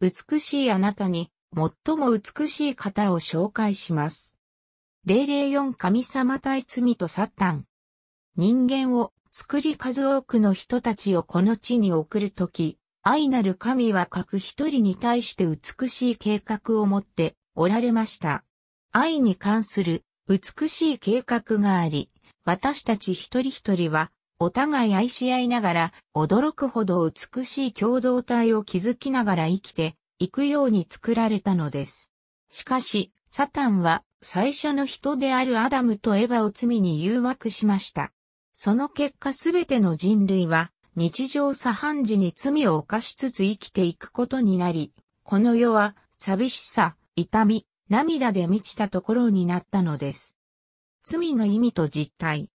美しいあなたに最も美しい方を紹介します。004神様対罪とサタン。人間を作り数多くの人たちをこの地に送るとき、愛なる神は各一人に対して美しい計画を持っておられました。愛に関する美しい計画があり、私たち一人一人はお互い愛し合いながら驚くほど美しい共同体を築きながら生きていくように作られたのです。しかし、サタンは最初の人であるアダムとエヴァを罪に誘惑しました。その結果すべての人類は日常茶飯事に罪を犯しつつ生きていくことになり、この世は寂しさ、痛み、涙で満ちたところになったのです。罪の意味と実態。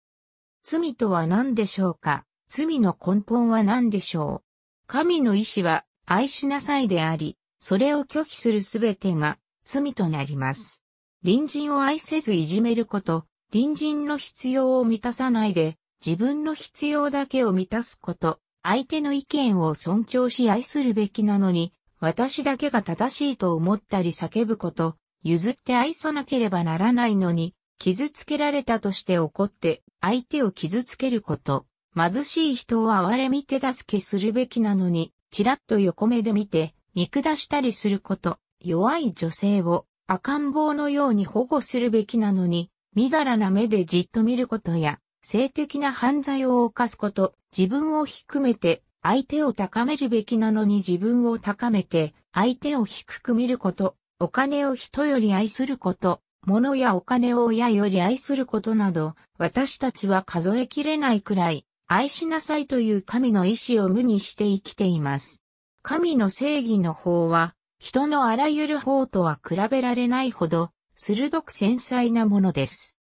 罪とは何でしょうか？罪の根本は何でしょう？神の意志は愛しなさいであり、それを拒否するすべてが罪となります。隣人を愛せずいじめること、隣人の必要を満たさないで自分の必要だけを満たすこと、相手の意見を尊重し愛するべきなのに、私だけが正しいと思ったり叫ぶこと、譲って愛さなければならないのに、傷つけられたとして怒って相手を傷つけること、貧しい人を憐れみ手助けするべきなのに、ちらっと横目で見て、見下したりすること、弱い女性を赤ん坊のように保護するべきなのに、みだらな目でじっと見ることや、性的な犯罪を犯すこと、自分を低めて相手を高めるべきなのに自分を高めて相手を低く見ること、お金を人より愛すること、物やお金を親より愛することなど、私たちは数えきれないくらい、愛しなさいという神の意志を無にして生きています。神の正義の法は、人のあらゆる法とは比べられないほど、鋭く繊細なものです。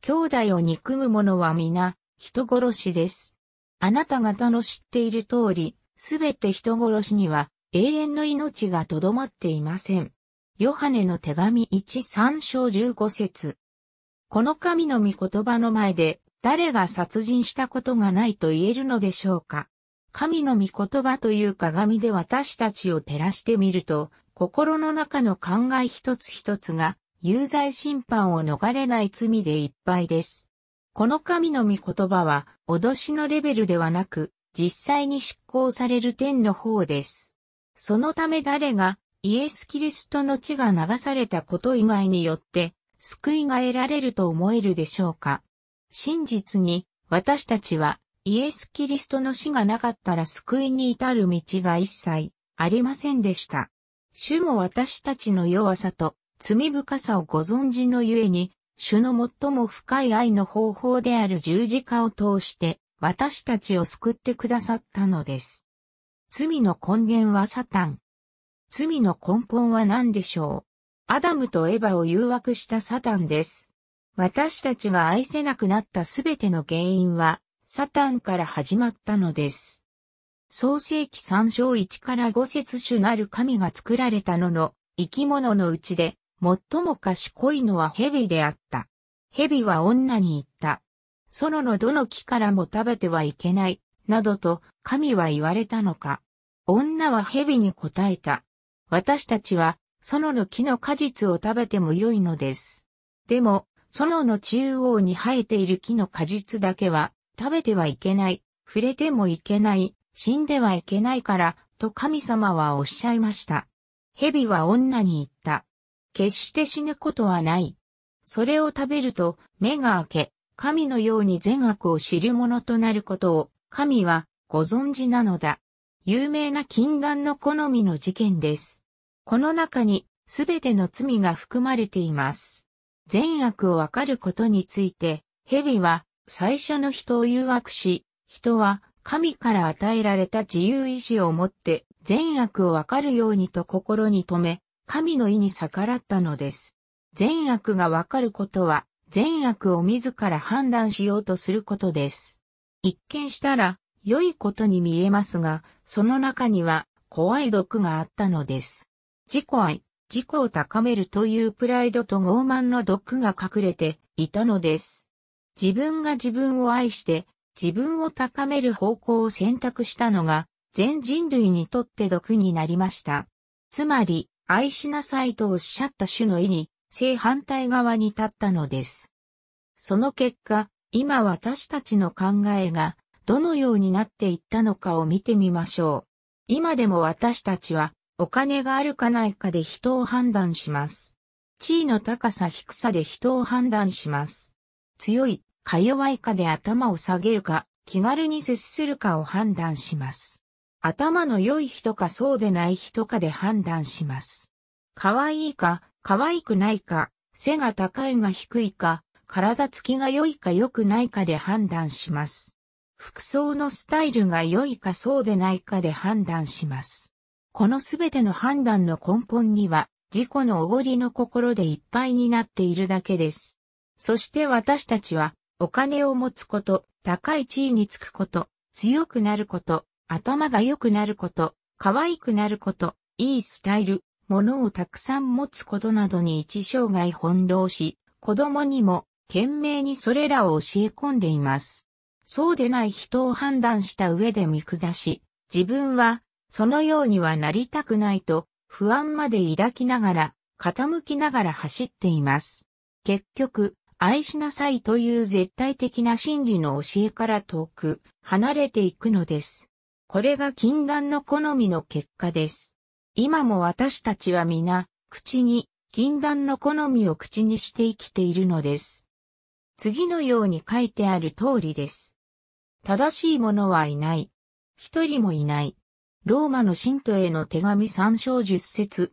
兄弟を憎む者は皆、人殺しです。あなた方の知っている通り、すべて人殺しには永遠の命がとどまっていません。ヨハネの手紙1、3章15節この神の御言葉の前で誰が殺人したことがないと言えるのでしょうか神の御言葉という鏡で私たちを照らしてみると、心の中の考え一つ一つが有罪審判を逃れない罪でいっぱいです。この神の御言葉は、脅しのレベルではなく、実際に執行される点の方です。そのため誰がイエス・キリストの血が流されたこと以外によって救いが得られると思えるでしょうか？真実に私たちはイエス・キリストの死がなかったら救いに至る道が一切ありませんでした。主も私たちの弱さと罪深さをご存知のゆえに、主の最も深い愛の方法である十字架を通して私たちを救ってくださったのです。罪の根源はサタン。罪の根本は何でしょう？アダムとエバを誘惑したサタンです。私たちが愛せなくなったすべての原因は、サタンから始まったのです。創世記三章一から五節種なる神が作られたのの生き物のうちで最も賢いのは蛇であった。蛇は女に言った。園のどの木からも食べてはいけない、などと神は言われたのか。女は蛇に答えた。私たちは、園の木の果実を食べてもよいのです。でも、園の中央に生えている木の果実だけは、食べてはいけない、触れてもいけない、死んではいけないから、と神様はおっしゃいました。蛇は女に言った。決して死ぬことはない。それを食べると目が開け、神のように善悪を知る者となることを神はご存知なのだ。有名な禁断の好みの事件です。この中にすべての罪が含まれています。善悪をわかることについて、蛇は最初の人を誘惑し、人は神から与えられた自由意志を持って善悪をわかるようにと心に留め、神の意に逆らったのです。善悪がわかることは、善悪を自ら判断しようとすることです。一見したら、良いことに見えますが、その中には怖い毒があったのです。自己愛、自己を高めるというプライドと傲慢の毒が隠れていたのです。自分が自分を愛して自分を高める方向を選択したのが全人類にとって毒になりました。つまり、愛しなさいとおっしゃった主の意に、正反対側に立ったのです。その結果、今私たちの考えがどのようになっていったのかを見てみましょう。今でも私たちはお金があるかないかで人を判断します。地位の高さ低さで人を判断します。強い、か弱いかで頭を下げるか、気軽に接するかを判断します。頭の良い人かそうでない人かで判断します。可愛いか、可愛くないか、背が高いが低いか、体つきが良いか良くないかで判断します。服装のスタイルが良いかそうでないかで判断します。このすべての判断の根本には、自己のおごりの心でいっぱいになっているだけです。そして私たちは、お金を持つこと、高い地位につくこと、強くなること、頭が良くなること、可愛くなること、いいスタイル、物をたくさん持つことなどに一生涯翻弄し、子供にも懸命にそれらを教え込んでいます。そうでない人を判断した上で見下し、自分はそのようにはなりたくないと不安まで抱きながら、傾きながら走っています。結局、愛しなさいという絶対的な真理の教えから遠く離れていくのです。これが禁断の好みの結果です。今も私たちは皆、口に禁断の好みを口にして生きているのです。次のように書いてある通りです。正しい者はいない。一人もいない。ローマの信徒への手紙三章十節。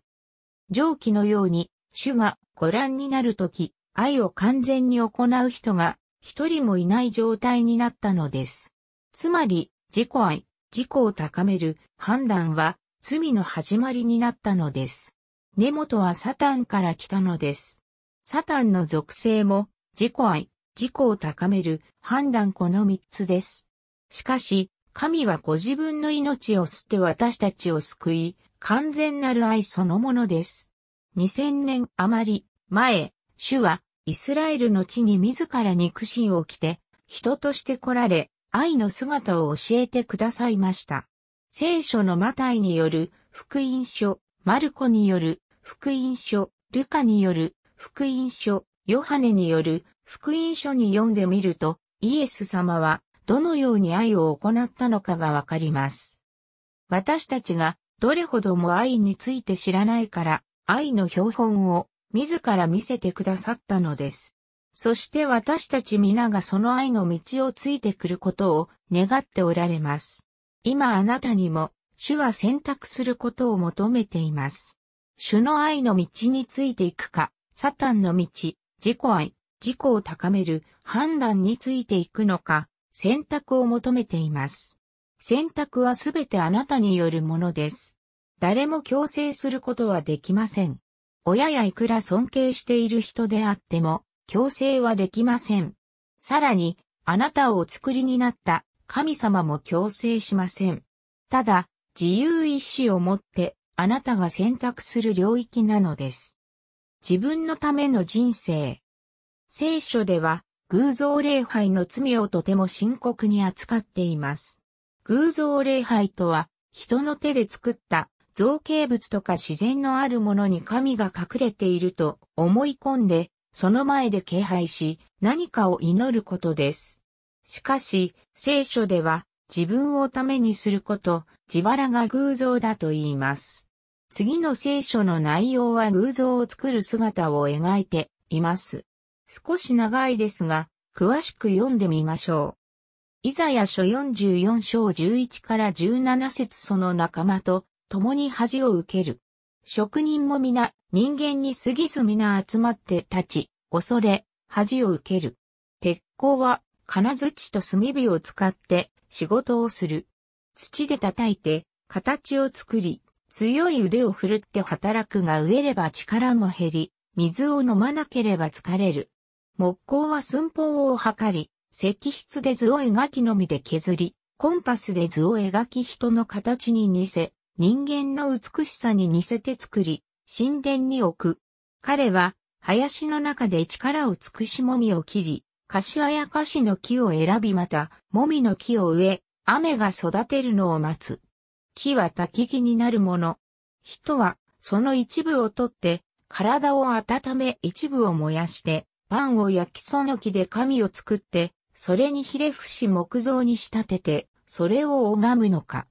上記のように、主がご覧になるとき、愛を完全に行う人が一人もいない状態になったのです。つまり、自己愛、自己を高める判断は罪の始まりになったのです。根元はサタンから来たのです。サタンの属性も自己愛、自己を高める判断この三つです。しかし、神はご自分の命を捨て私たちを救い、完全なる愛そのものです。2000年余り前、主はイスラエルの地に自ら肉親を着て、人として来られ、愛の姿を教えてくださいました。聖書のマタイによる福音書、マルコによる福音書、ルカによる福音書、ヨハネによる福音書に読んでみると、イエス様はどのように愛を行ったのかがわかります。私たちがどれほども愛について知らないから、愛の標本を自ら見せてくださったのです。そして私たち皆がその愛の道をついてくることを願っておられます。今あなたにも主は選択することを求めています。主の愛の道についていくか、サタンの道、自己愛、自己を高める判断についていくのか、選択を求めています。選択はすべてあなたによるものです。誰も強制することはできません。親やいくら尊敬している人であっても、強制はできません。さらに、あなたをお作りになった神様も強制しません。ただ、自由意志を持ってあなたが選択する領域なのです。自分のための人生、聖書では偶像礼拝の罪をとても深刻に扱っています。偶像礼拝とは人の手で作った造形物とか自然のあるものに神が隠れていると思い込んで、その前で敬拝し何かを祈ることです。しかし、聖書では自分をためにすること、自腹が偶像だと言います。次の聖書の内容は偶像を作る姿を描いています。少し長いですが、詳しく読んでみましょう。イザヤ書44章11から17節その仲間と共に恥を受ける。職人も皆、人間に過ぎず皆集まって立ち、恐れ、恥を受ける。鉄鋼は、金槌と炭火を使って仕事をする。土で叩いて、形を作り、強い腕を振るって働くが飢えれば力も減り、水を飲まなければ疲れる。木工は寸法を測り、石筆で図を描きのみで削り、コンパスで図を描き人の形に似せ、人間の美しさに似せて作り、神殿に置く。彼は、林の中で力を尽くしもみを切り、柏やカシの木を選びまた、もみの木を植え、雨が育てるのを待つ。木は焚き木になるもの。人は、その一部を取って、体を温め一部を燃やして、パンを焼きその木で紙を作って、それにひれ伏し木造に仕立てて、それを拝むのか。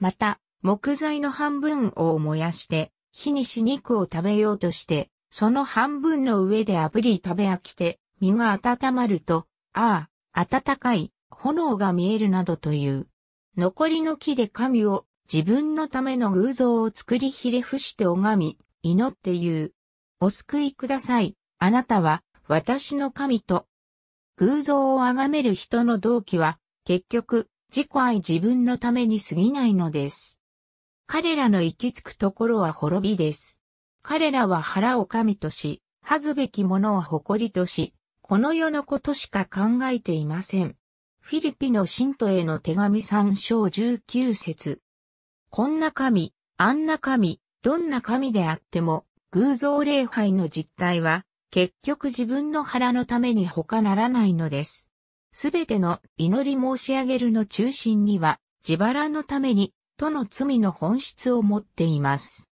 また、木材の半分を燃やして、火にし肉を食べようとして、その半分の上で炙り食べ飽きて、身が温まると、ああ、暖かい、炎が見えるなどという。残りの木で神を自分のための偶像を作りひれ伏して拝み、祈って言う。お救いください。あなたは私の神と。偶像を崇める人の動機は結局自己愛自分のために過ぎないのです。彼らの行き着くところは滅びです。彼らは腹を神とし、恥ずべきものを誇りとし、この世のことしか考えていません。フィリピの信徒への手紙3章19節こんな神、あんな神、どんな神であっても、偶像礼拝の実態は、結局自分の腹のために他ならないのです。すべての祈り申し上げるの中心には、自腹のために、との罪の本質を持っています。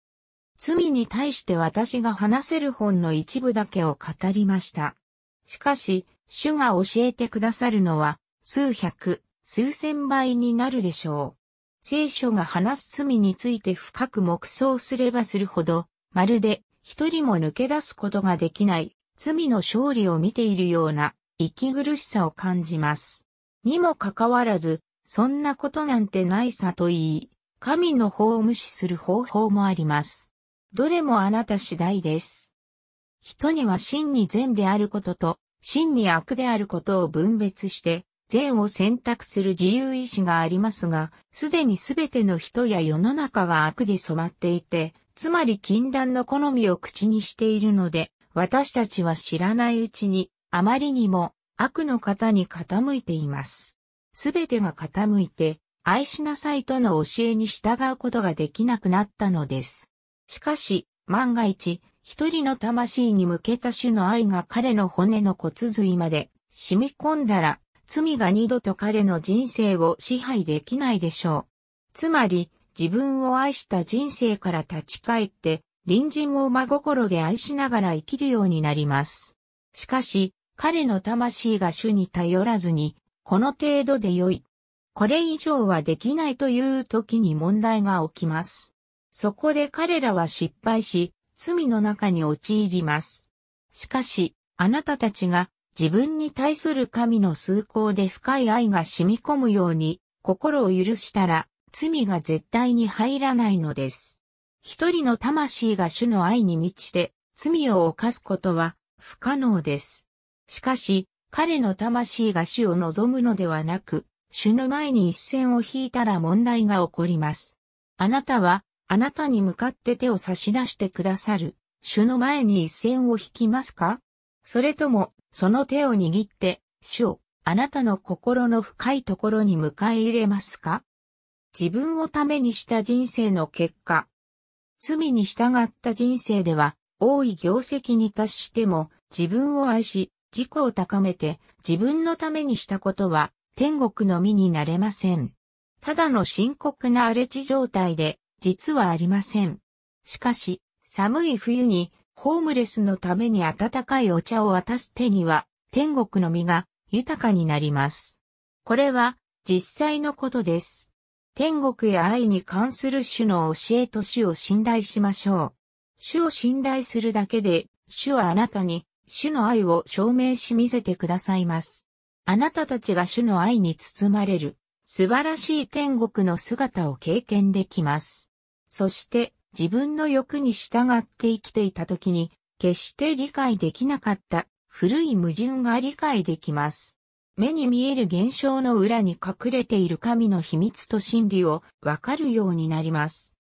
罪に対して私が話せる本の一部だけを語りました。しかし、主が教えてくださるのは、数百、数千倍になるでしょう。聖書が話す罪について深く黙想すればするほど、まるで一人も抜け出すことができない罪の勝利を見ているような息苦しさを感じます。にもかかわらず、そんなことなんてないさと言い、神の法を無視する方法もあります。どれもあなた次第です。人には真に善であることと真に悪であることを分別して善を選択する自由意志がありますが、すでにすべての人や世の中が悪で染まっていて、つまり禁断の好みを口にしているので、私たちは知らないうちに、あまりにも悪の方に傾いています。すべてが傾いて、愛しなさいとの教えに従うことができなくなったのです。しかし、万が一、一人の魂に向けた種の愛が彼の骨の骨髄まで染み込んだら、罪が二度と彼の人生を支配できないでしょう。つまり、自分を愛した人生から立ち返って、隣人を真心で愛しながら生きるようになります。しかし、彼の魂が主に頼らずに、この程度で良い。これ以上はできないという時に問題が起きます。そこで彼らは失敗し、罪の中に陥ります。しかし、あなたたちが自分に対する神の崇高で深い愛が染み込むように心を許したら罪が絶対に入らないのです。一人の魂が主の愛に満ちて罪を犯すことは不可能です。しかし彼の魂が主を望むのではなく主の前に一線を引いたら問題が起こります。あなたはあなたに向かって手を差し出してくださる主の前に一線を引きますか？それともその手を握って、主をあなたの心の深いところに迎え入れますか？自分をためにした人生の結果、罪に従った人生では、多い業績に達しても、自分を愛し、自己を高めて、自分のためにしたことは、天国の身になれません。ただの深刻な荒れ地状態で、実はありません。しかし、寒い冬にホームレスのために温かいお茶を渡す手には、天国の実が豊かになります。これは実際のことです。天国や愛に関する主の教えと主を信頼しましょう。主を信頼するだけで、主はあなたに主の愛を証明し見せてくださいます。あなたたちが主の愛に包まれる素晴らしい天国の姿を経験できます。そして自分の欲に従って生きていた時に、決して理解できなかった古い矛盾が理解できます。目に見える現象の裏に隠れている神の秘密と真理をわかるようになります。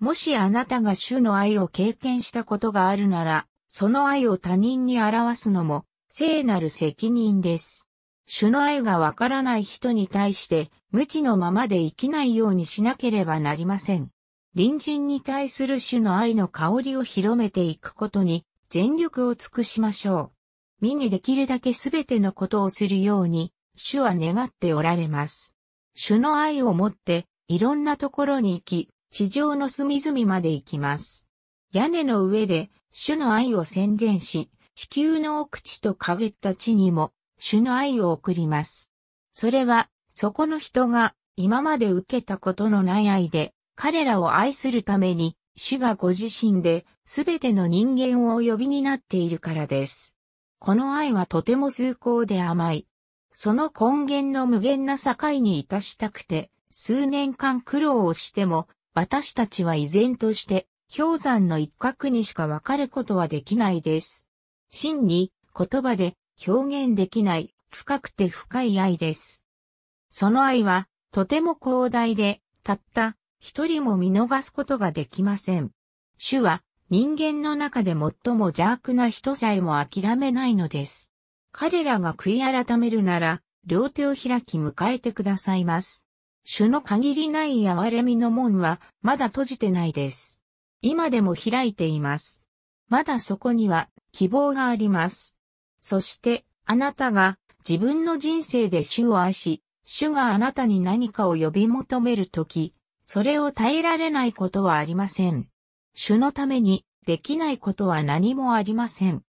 もしあなたが主の愛を経験したことがあるなら、その愛を他人に表すのも聖なる責任です。主の愛がわからない人に対して無知のままで生きないようにしなければなりません。隣人に対する主の愛の香りを広めていくことに全力を尽くしましょう。身にできるだけすべてのことをするように、主は願っておられます。主の愛をもって、いろんなところに行き、地上の隅々まで行きます。屋根の上で主の愛を宣言し、地球の奥地と陰った地にも主の愛を送ります。それは、そこの人が今まで受けたことのない愛で、彼らを愛するために、主がご自身で、すべての人間をお呼びになっているからです。この愛はとても崇高で甘い。その根源の無限な境にいたしたくて、数年間苦労をしても、私たちは依然として、氷山の一角にしか分かることはできないです。真に、言葉で表現できない、深くて深い愛です。その愛は、とても広大で、たった一人も見逃すことができません。主は人間の中で最も邪悪な人さえも諦めないのです。彼らが悔い改めるなら、両手を開き迎えてくださいます。主の限りない憐れみの門はまだ閉じてないです。今でも開いています。まだそこには希望があります。そしてあなたが自分の人生で主を愛し、主があなたに何かを呼び求めるとき、それを耐えられないことはありません。主のためにできないことは何もありません。